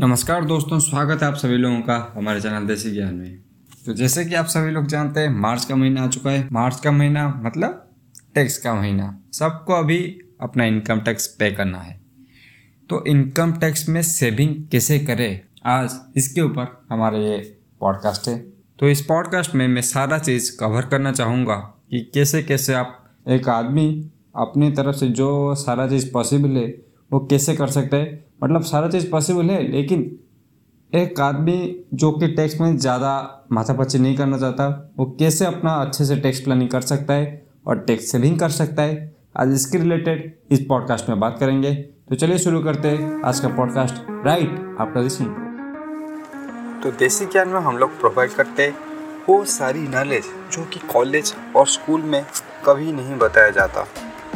नमस्कार दोस्तों, स्वागत है आप सभी लोगों का हमारे चैनल देसी ज्ञान में। तो जैसे कि आप सभी लोग जानते हैं, मार्च का महीना आ चुका है। मार्च का महीना मतलब टैक्स का महीना। सबको अभी अपना इनकम टैक्स पे करना है। तो इनकम टैक्स में सेविंग कैसे करें? आज इसके ऊपर हमारा ये पॉडकास्ट है। तो इस पॉडकास्ट में मैं सारा चीज़ कवर करना चाहूँगा कि कैसे कैसे आप एक आदमी अपनी तरफ़ से जो सारा चीज़ पॉसिबल है, वो कैसे कर सकते हैं। मतलब सारा चीज़ पॉसिबल है, लेकिन एक आदमी जो कि टैक्स में ज़्यादा माथापच्ची नहीं करना चाहता, वो कैसे अपना अच्छे से टैक्स प्लानिंग कर सकता है और टैक्स सेविंग कर सकता है? आज इसके रिलेटेड इस पॉडकास्ट में बात करेंगे। तो चलिए शुरू करते हैं आज का पॉडकास्ट राइट दिस तो देसी ज्ञान में हम लोग प्रोवाइड करते हैं वो सारी नॉलेज जो कि कॉलेज और स्कूल में कभी नहीं बताया जाता।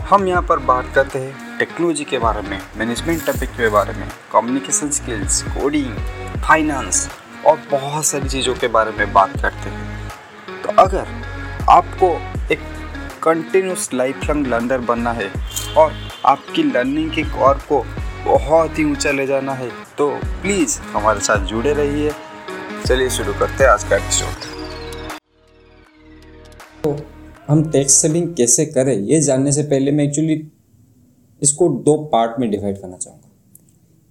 हम यहाँ पर बात करते हैं टेक्नोलॉजी के बारे में मैनेजमेंट टॉपिक के बारे में कम्युनिकेशन स्किल्स कोडिंग फाइनेंस और बहुत सारी चीज़ों के बारे में बात करते हैं। तो अगर आपको एक कंटिन्यूस लाइफ लॉन्ग लर्नर बनना है और आपकी लर्निंग के कौर को बहुत ही ऊँचा ले जाना है तो प्लीज़ हमारे साथ जुड़े रहिए। चलिए शुरू करते हैं आज का एपिसोड तो हम टैक्स सेविंग कैसे करें, ये जानने से पहले मैं एक्चुअली इसको दो पार्ट में डिवाइड करना चाहूँगा।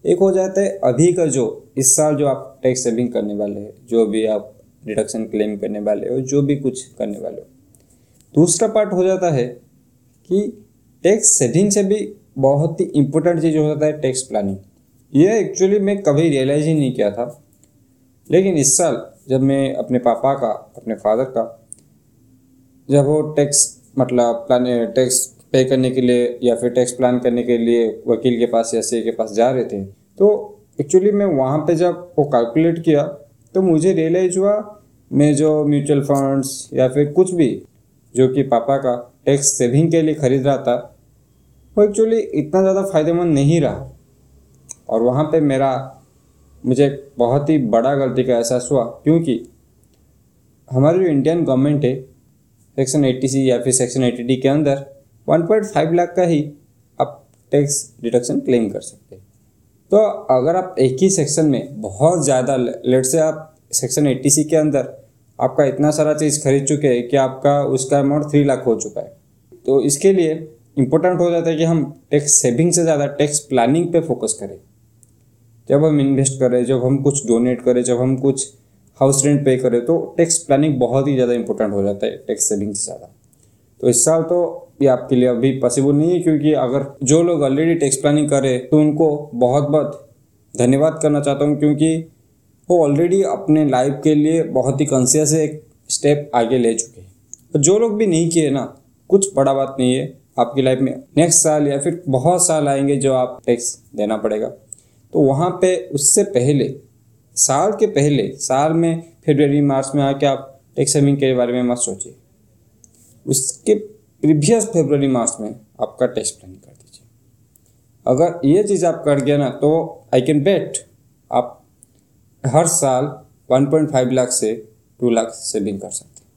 एक हो जाता है अभी का जो, इस साल जो आप टैक्स सेविंग करने वाले हैं, जो भी आप डिडक्शन क्लेम करने वाले हो, जो भी कुछ करने वाले हो। दूसरा पार्ट हो जाता है कि टैक्स सेविंग से भी बहुत ही इम्पोर्टेंट चीज़ हो जाता है टैक्स प्लानिंग ये एक्चुअली मैं कभी रियलाइज़ ही नहीं किया था। लेकिन इस साल जब मैं अपने पापा का, अपने फादर का, जब वो टैक्स मतलब प्लान टैक्स पे करने के लिए या फिर टैक्स प्लान करने के लिए वकील के पास या सी के पास जा रहे थे। तो एक्चुअली मैं वहाँ पे जब वो कैलकुलेट किया तो मुझे रियलाइज़ हुआ, मैं जो म्यूचुअल फंड्स या फिर कुछ भी जो कि पापा का टैक्स सेविंग के लिए ख़रीद रहा था, वो एक्चुअली इतना ज़्यादा फ़ायदेमंद नहीं रहा। और वहाँ पे मेरा, मुझे बहुत ही बड़ा गलती का एहसास हुआ, क्योंकि हमारी जो इंडियन गवर्नमेंट है सेक्शन एट्टी सी या फिर सेक्शन एट्टी डी के अंदर 1.5 लाख का ही आप टैक्स डिडक्शन क्लेम कर सकते हैं। तो अगर आप एक ही सेक्शन में बहुत ज़्यादा लेट से आप सेक्शन एट्टी के अंदर आपका इतना सारा चीज़ खरीद चुके हैं कि आपका उसका अमाउंट थ्री लाख हो चुका है। तो इसके लिए इम्पोर्टेंट हो जाता है कि हम टैक्स सेविंग से ज़्यादा टैक्स प्लानिंग पे फोकस करें। जब हम इन्वेस्ट करें, जब हम कुछ डोनेट करें, जब हम कुछ हाउस रेंट पे करें तो टैक्स प्लानिंग बहुत ही ज़्यादा इंपॉर्टेंट हो जाता है टैक्स सेविंग से ज़्यादा। तो इस साल तो ये आपके लिए अभी पॉसिबल नहीं है, क्योंकि अगर जो लोग ऑलरेडी टैक्स प्लानिंग कर तो उनको बहुत बहुत धन्यवाद करना चाहता हूँ, क्योंकि वो ऑलरेडी अपने लाइफ के लिए बहुत ही कॉन्सियस एक स्टेप आगे ले चुके हैं। जो लोग भी नहीं किए ना, कुछ बड़ा बात नहीं है आपकी लाइफ में। नेक्स्ट साल या फिर बहुत साल आएँगे जो आप टैक्स देना पड़ेगा। तो वहाँ पे उससे पहले, साल के पहले, साल में फरवरी मार्च में आके आप टैक्स सेविंग के बारे में मत सोचिए। उसके प्रीवियस फेबररी मास में आपका टेस्ट प्लान कर दीजिए। अगर ये चीज़ आप कर गया ना तो आई कैन बेट आप हर साल 1.5 लाख से 2 लाख सेविंग कर सकते हैं।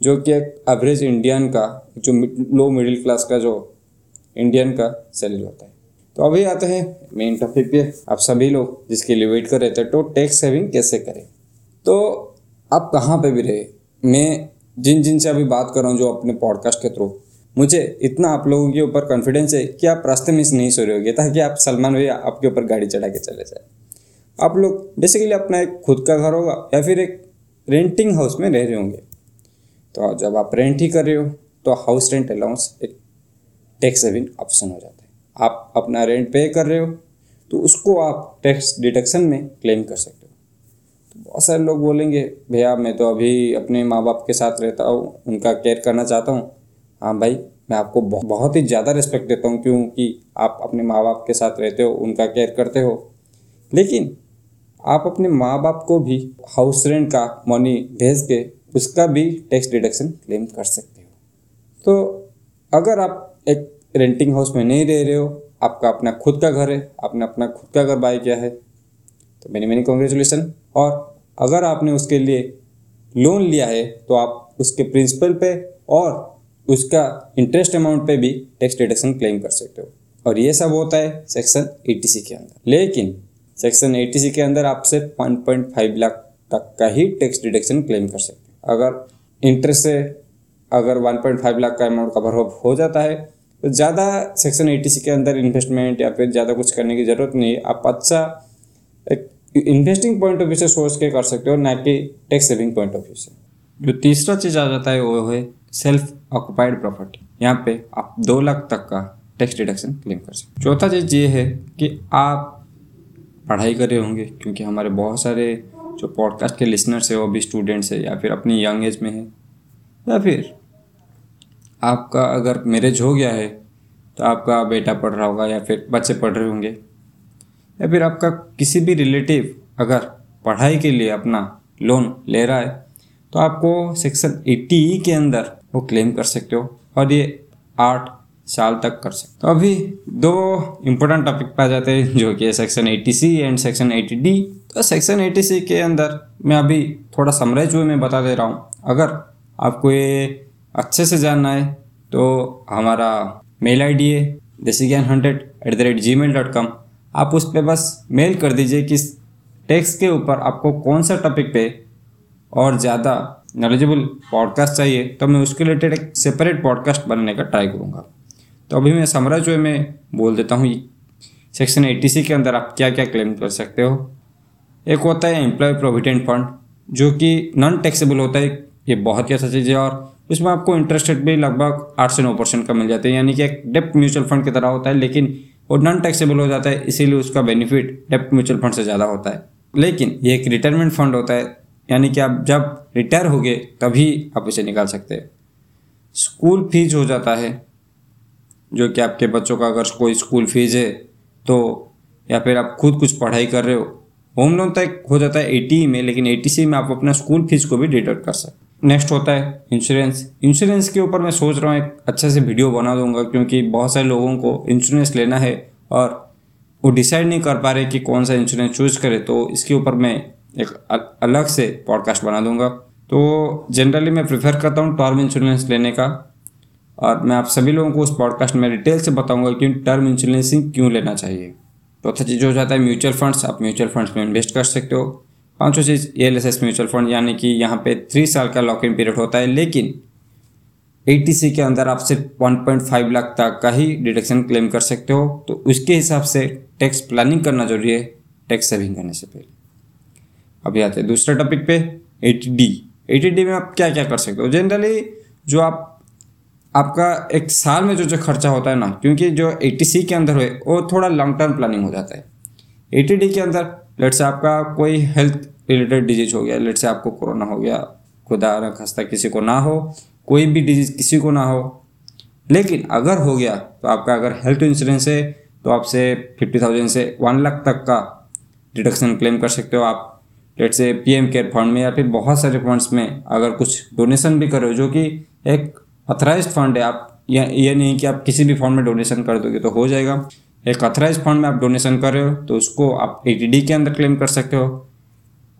जो कि एक एवरेज इंडियन का, जो लो मिडिल क्लास का जो इंडियन का सैलरी होता है। तो अभी आते हैं मेन टॉपिक पे। आप सभी लोग जिसके लिए वेट कर रहे थे तो टैक्स सेविंग कैसे करें? तो आप कहाँ पे भी रहे, मैं जिन जिन से अभी बात कर रहा हूँ, जो अपने पॉडकास्ट के थ्रू मुझे इतना आप लोगों के ऊपर कॉन्फिडेंस है कि आप रास्ते में नहीं सो रहे होगे, ताकि आप सलमान भैया आपके ऊपर गाड़ी चढ़ा के चले जाए। आप लोग बेसिकली अपना एक खुद का घर होगा या फिर एक रेंटिंग हाउस में रह रहे होंगे। तो जब आप रेंट ही कर रहे हो तो हाउस रेंट अलाउंस एक टैक्स सेविंग ऑप्शन हो जाता है। आप अपना रेंट पे कर रहे हो तो उसको आप टैक्स डिडक्शन में क्लेम कर सकते हो। तो बहुत सारे लोग बोलेंगे, भैया, मैं तो अभी अपने माँ बाप के साथ रहता हूँ, उनका केयर करना चाहता हूँ हाँ भाई, मैं आपको बहुत ही ज़्यादा रिस्पेक्ट देता हूँ क्योंकि आप अपने माँ बाप के साथ रहते हो, उनका केयर करते हो। लेकिन आप अपने माँ बाप को भी हाउस रेंट का मनी भेज के उसका भी टैक्स डिडक्शन क्लेम कर सकते हो। तो अगर आप एक रेंटिंग हाउस में नहीं रह रहे हो, आपका अपना खुद का घर है, आपने अपना खुद का घर बाय किया है तो मैनी मैनी कॉन्ग्रेचुलेसन और अगर आपने उसके लिए लोन लिया है तो आप उसके प्रिंसिपल पे और उसका इंटरेस्ट अमाउंट पे भी टैक्स डिडक्शन क्लेम कर सकते हो। और ये सब होता है सेक्शन एटी के अंदर। लेकिन सेक्शन एटी के अंदर आप सिर्फ़ वन पॉइंट फाइव लाख तक का ही टैक्स डिडक्शन क्लेम कर सकते हो। अगर इंटरेस्ट से अगर वन पॉइंट फाइव लाख का अमाउंट कवर हो जाता है तो ज़्यादा सेक्शन एटी के अंदर इन्वेस्टमेंट या फिर ज़्यादा कुछ करने की ज़रूरत नहीं है। आप अच्छा एक इन्वेस्टिंग पॉइंट ऑफ़ व्यू से सोच के कर सकते हो, ना कि tax saving point of view से। जो तीसरा चीज़ आ जाता है वो है सेल्फ ऑक्युपाइड प्रॉपर्टी यहाँ पे आप दो लाख तक का टैक्स डिडक्शन क्लेम कर सकते चौथा चीज़ ये है कि आप पढ़ाई कर रहे होंगे, क्योंकि हमारे बहुत सारे जो पॉडकास्ट के लिसनर्स है, वो भी स्टूडेंट्स है, या फिर अपनी यंग एज में है, या फिर आपका अगर मैरिज हो गया है तो आपका बेटा पढ़ रहा होगा, या फिर बच्चे पढ़ रहे होंगे, या फिर आपका किसी भी रिलेटिव अगर पढ़ाई के लिए अपना लोन ले रहा है तो आपको सेक्शन एट्टी के अंदर वो क्लेम कर सकते हो और ये आठ साल तक कर सकते तो अभी दो इम्पोर्टेंट टॉपिक पे आ जाते हैं, जो कि section eighty C and section eighty D तो सेक्शन एट्टी सी के अंदर मैं अभी थोड़ा समराइज हुए मैं बता दे रहा हूँ। अगर आपको ये अच्छे से जानना है तो हमारा मेल आई डी है Desi Gyan hundred at the rate Gmail dot com आप उस पर बस मेल कर दीजिए कि टेक्स्ट के ऊपर आपको कौन सा टॉपिक पे और ज़्यादा नॉलेजेबल पॉडकास्ट चाहिए तो मैं उसके रिलेटेड एक सेपरेट पॉडकास्ट बनाने का ट्राई करूँगा। तो अभी मैं समराइज वे में बोल देता हूँ सेक्शन एट्टी के अंदर आप क्या क्या क्लेम कर सकते हो। एक होता है एम्प्लॉय प्रोविडेंट फंड जो कि नॉन टैक्सेबल होता है, ये बहुत ही अच्छा चीज़ है, और इसमें आपको इंटरेस्ट रेट भी लगभग आठ से नौ परसेंट का मिल जाता है, यानी कि एक डेप्ट म्यूचुअल फंड की तरह होता है, लेकिन वो नॉन टैक्सेबल हो जाता है, इसीलिए उसका बेनिफिट डेप्ट म्यूचुअल फंड से ज़्यादा होता है। लेकिन ये एक रिटायरमेंट फंड होता है यानी कि आप जब रिटायर हो गए तभी आप इसे निकाल सकते हैं। स्कूल फ़ीस हो जाता है, जो कि आपके बच्चों का अगर कोई स्कूल फ़ीस है तो या फिर आप खुद कुछ पढ़ाई कर रहे हो होम लोन तक हो जाता है एटी में, लेकिन एटी सी में आप अपना स्कूल फ़ीस को भी डिडक्ट कर सकते नेक्स्ट होता है इंश्योरेंस इंश्योरेंस के ऊपर मैं सोच रहा हूँ, एक अच्छे से वीडियो बना दूँगा, क्योंकि बहुत सारे लोगों को इंश्योरेंस लेना है, और वो डिसाइड नहीं कर पा रहे कि कौन सा इंश्योरेंस चूज़ करे तो इसके ऊपर मैं एक अलग से पॉडकास्ट बना दूँगा। तो जनरली मैं प्रेफर करता हूँ टर्म इंश्योरेंस लेने का। और मैं आप सभी लोगों को उस पॉडकास्ट में डिटेल से बताऊँगा कि टर्म इंश्योरेंस क्यों लेना चाहिए। चौथा चीज़ हो जाता है म्यूचुअल फंड्स आप म्यूचुअल फंड्स में इन्वेस्ट कर सकते हो। पाँचों चीज़ E L S S mutual fund यानी कि यहाँ पे थ्री साल का लॉक इन पीरियड होता है, लेकिन ए के अंदर आप सिर्फ़ वन पॉइंट फाइव लाख तक का ही डिडक्शन क्लेम कर सकते हो। तो उसके हिसाब से टैक्स प्लानिंग करना ज़रूरी है टैक्स सेविंग करने से पहले। अभी आते हैं। दूसरे टॉपिक पे एटी डी एटी डी में आप क्या क्या कर सकते हो? जनरली जो आप, आपका एक साल में जो जो खर्चा होता है ना, क्योंकि जो एटी सी के अंदर हुए, वो थोड़ा लॉन्ग टर्म प्लानिंग हो जाता है। एटी डी के अंदर लेट से आपका कोई हेल्थ रिलेटेड डिज़ीज़ हो गया लेट से आपको कोरोना हो गया, खुदा न खस्ता किसी को ना हो, कोई भी डिज़ीज़ किसी को ना हो, लेकिन अगर हो गया तो आपका अगर हेल्थ इंश्योरेंस है तो आपसे फिफ्टी थाउज़ेंड से वन लाख तक का डिडक्शन क्लेम कर सकते हो आप। लेट से पी एम केयर फंड में या फिर बहुत सारे फंड्स में अगर कुछ डोनेशन भी करो, जो कि एक अथराइज फंड है, आप या, ये नहीं कि आप किसी भी फंड में डोनेशन कर दोगे तो हो जाएगा। एक अथराइज फंड में आप डोनेशन कर रहे हो तो उसको आप एटीडी के अंदर क्लेम कर सकते हो।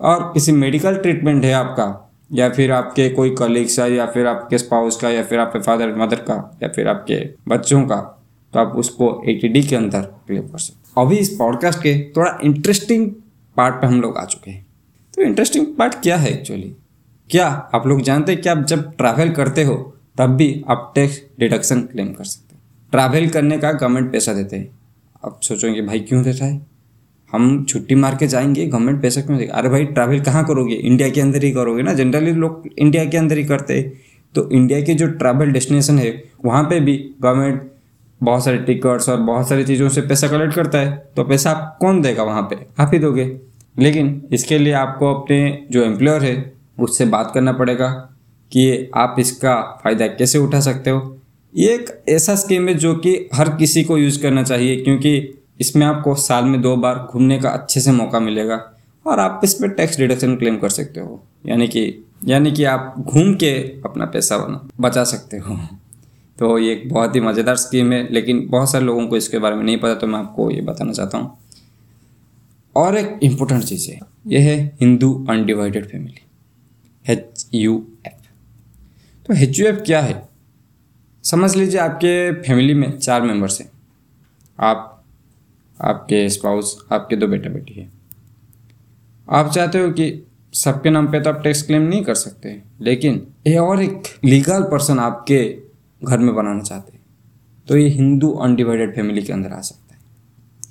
और किसी मेडिकल ट्रीटमेंट है आपका, या फिर आपके कोई कलीग्स का, या फिर आपके स्पाउस का, या फिर आपके फादर मदर का, या फिर आपके बच्चों का तो आप उसको एटीडी के अंदर क्लेम कर सकते हो। अभी इस पॉडकास्ट के थोड़ा इंटरेस्टिंग पार्ट पे हम लोग आ चुके हैं। तो इंटरेस्टिंग पार्ट क्या है एक्चुअली क्या आप लोग जानते हैं कि आप जब ट्रैवल करते हो, तब भी आप टैक्स डिडक्शन क्लेम कर सकते हो। ट्रैवल करने का गवर्नमेंट पैसा देते हैं। आप सोचोगे, भाई, क्यों देता है? हम छुट्टी मार के जाएँगे गवर्नमेंट पैसा क्यों देगा? अरे भाई ट्रैवल कहाँ करोगे? इंडिया के अंदर ही करोगे ना? जनरली लोग इंडिया के अंदर ही करते हैं। तो इंडिया के जो ट्रैवल डेस्टिनेशन है, वहाँ पे भी गवर्नमेंट बहुत सारे टिकट्स और बहुत सारी चीज़ों से पैसा कलेक्ट करता है। तो पैसा आप कौन देगा वहाँ पे? आप ही दोगे। लेकिन इसके लिए आपको अपने जो एम्प्लॉयर है, उससे बात करना पड़ेगा कि आप इसका फ़ायदा कैसे उठा सकते हो। ये एक ऐसा स्कीम है जो कि हर किसी को यूज़ करना चाहिए, क्योंकि इसमें आपको साल में दो बार घूमने का अच्छे से मौका मिलेगा और आप इस पर टैक्स डिडक्शन क्लेम कर सकते हो। यानी कि यानी कि आप घूम के अपना पैसा बचा सकते हो। तो ये एक बहुत ही मज़ेदार स्कीम है, लेकिन बहुत सारे लोगों को इसके बारे में नहीं पता तो मैं आपको ये बताना चाहता हूँ। और एक इम्पोर्टेंट चीज़ है। यह है Hindu undivided family H U F तो एच यू एफ़ क्या है? समझ लीजिए आपके फैमिली में चार मेंबर्स हैं। आप, आपके स्पाउस आपके दो बेटा बेटी है। आप चाहते हो कि सबके नाम पे तो आप टैक्स क्लेम नहीं कर सकते, लेकिन ये और एक लीगल पर्सन आपके घर में बनाना चाहते हैं। तो ये हिंदू अनडिवाइडेड फैमिली के अंदर आ सकते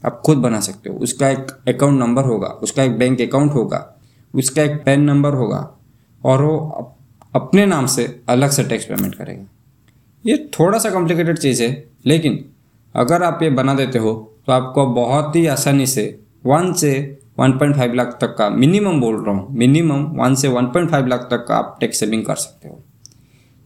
आप खुद बना सकते हो। उसका एक अकाउंट नंबर होगा, उसका एक बैंक अकाउंट होगा, उसका एक पैन नंबर होगा और वो अपने नाम से अलग से टैक्स पेमेंट करेगा। ये थोड़ा सा कॉम्प्लिकेटेड चीज़ है, लेकिन अगर आप ये बना देते हो तो आपको बहुत ही आसानी से वन से 1.5 लाख तक का मिनिमम बोल रहा हूँ मिनिमम वन से 1.5 लाख तक का आप टैक्स सेविंग कर सकते हो।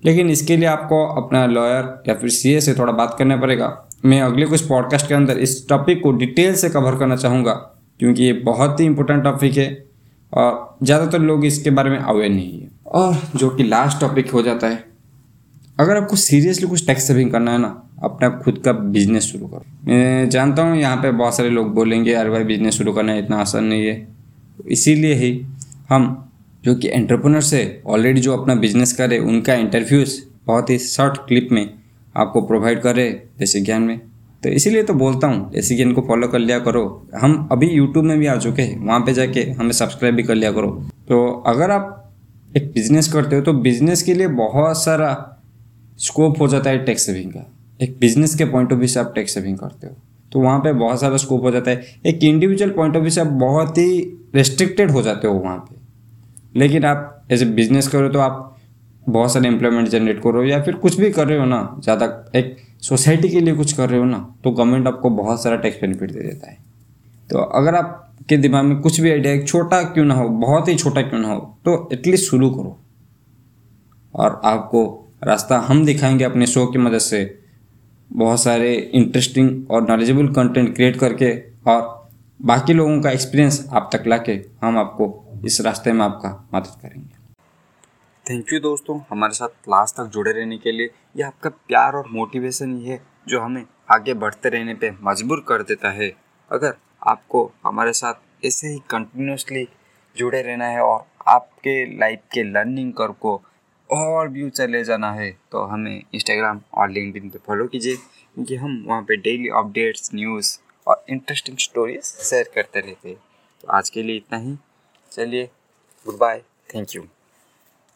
लेकिन इसके लिए आपको अपना लॉयर या फिर सीए से थोड़ा बात करना पड़ेगा। मैं अगले कुछ पॉडकास्ट के अंदर इस टॉपिक को डिटेल से कवर करना चाहूँगा, क्योंकि ये बहुत ही इंपॉर्टेंट टॉपिक है और ज़्यादातर लोग इसके बारे में अवेयर नहीं है। और जो कि लास्ट टॉपिक हो जाता है, अगर आपको सीरियसली कुछ टैक्स सेविंग करना है ना, अपना खुद का बिज़नेस शुरू करो। मैं जानता हूँ यहाँ पे बहुत सारे लोग बोलेंगे, अरे भाई बिज़नेस शुरू करना इतना आसान नहीं है। इसीलिए ही हम जो कि एंटरप्रेनर्स है ऑलरेडी जो अपना बिज़नेस करे उनका इंटरव्यूज़ बहुत ही शॉर्ट क्लिप में आपको प्रोवाइड करे जैसे ज्ञान में। तो इसीलिए तो बोलता हूँ जैसे ज्ञान को फॉलो कर लिया करो। हम अभी यूट्यूब में भी आ चुके हैं, वहाँ पे जाके हमें सब्सक्राइब भी कर लिया करो। तो अगर आप एक बिज़नेस करते हो तो बिज़नेस के लिए बहुत सारा स्कोप हो जाता है टैक्स सेविंग का। एक बिज़नेस के पॉइंट ऑफ़ व्यू से आप टैक्स सेविंग करते हो। तो वहाँ पे बहुत सारा स्कोप हो जाता है। एक इंडिविजुअल पॉइंट ऑफ़ व्यू से आप बहुत ही रेस्ट्रिक्टेड हो जाते हो वहाँ पे। लेकिन आप एज ए बिज़नेस करो तो आप बहुत सारे एम्प्लॉयमेंट जनरेट करो या फिर कुछ भी कर रहे हो ना, ज़्यादा एक सोसाइटी के लिए कुछ कर रहे हो ना तो गवर्नमेंट आपको बहुत सारा टैक्स बेनिफिट दे देता है। तो अगर आपके दिमाग में कुछ भी आइडिया छोटा क्यों ना हो, बहुत ही छोटा क्यों ना हो तो एटलीस्ट शुरू करो। और आपको रास्ता हम दिखाएँगे अपने शो की मदद से। बहुत सारे इंटरेस्टिंग और नॉलेजेबल कंटेंट क्रिएट करके और बाकी लोगों का एक्सपीरियंस आप तक ला के हम आपको इस रास्ते में आपका मदद करेंगे। थैंक यू दोस्तों, हमारे साथ लास्ट तक जुड़े रहने के लिए ये आपका प्यार और मोटिवेशन ही है, जो हमें आगे बढ़ते रहने पे मजबूर कर देता है। अगर आपको हमारे साथ ऐसे ही कंटिन्यूसली जुड़े रहना है और आपके लाइफ के लर्निंग कर को और भी ऊँचा ले जाना है तो हमें इंस्टाग्राम और लिंकडिन पे फॉलो कीजिए, क्योंकि हम वहाँ पे डेली अपडेट्स न्यूज़ और इंटरेस्टिंग स्टोरीज शेयर करते रहते हैं। तो आज के लिए इतना ही। चलिए गुड बाय थैंक यू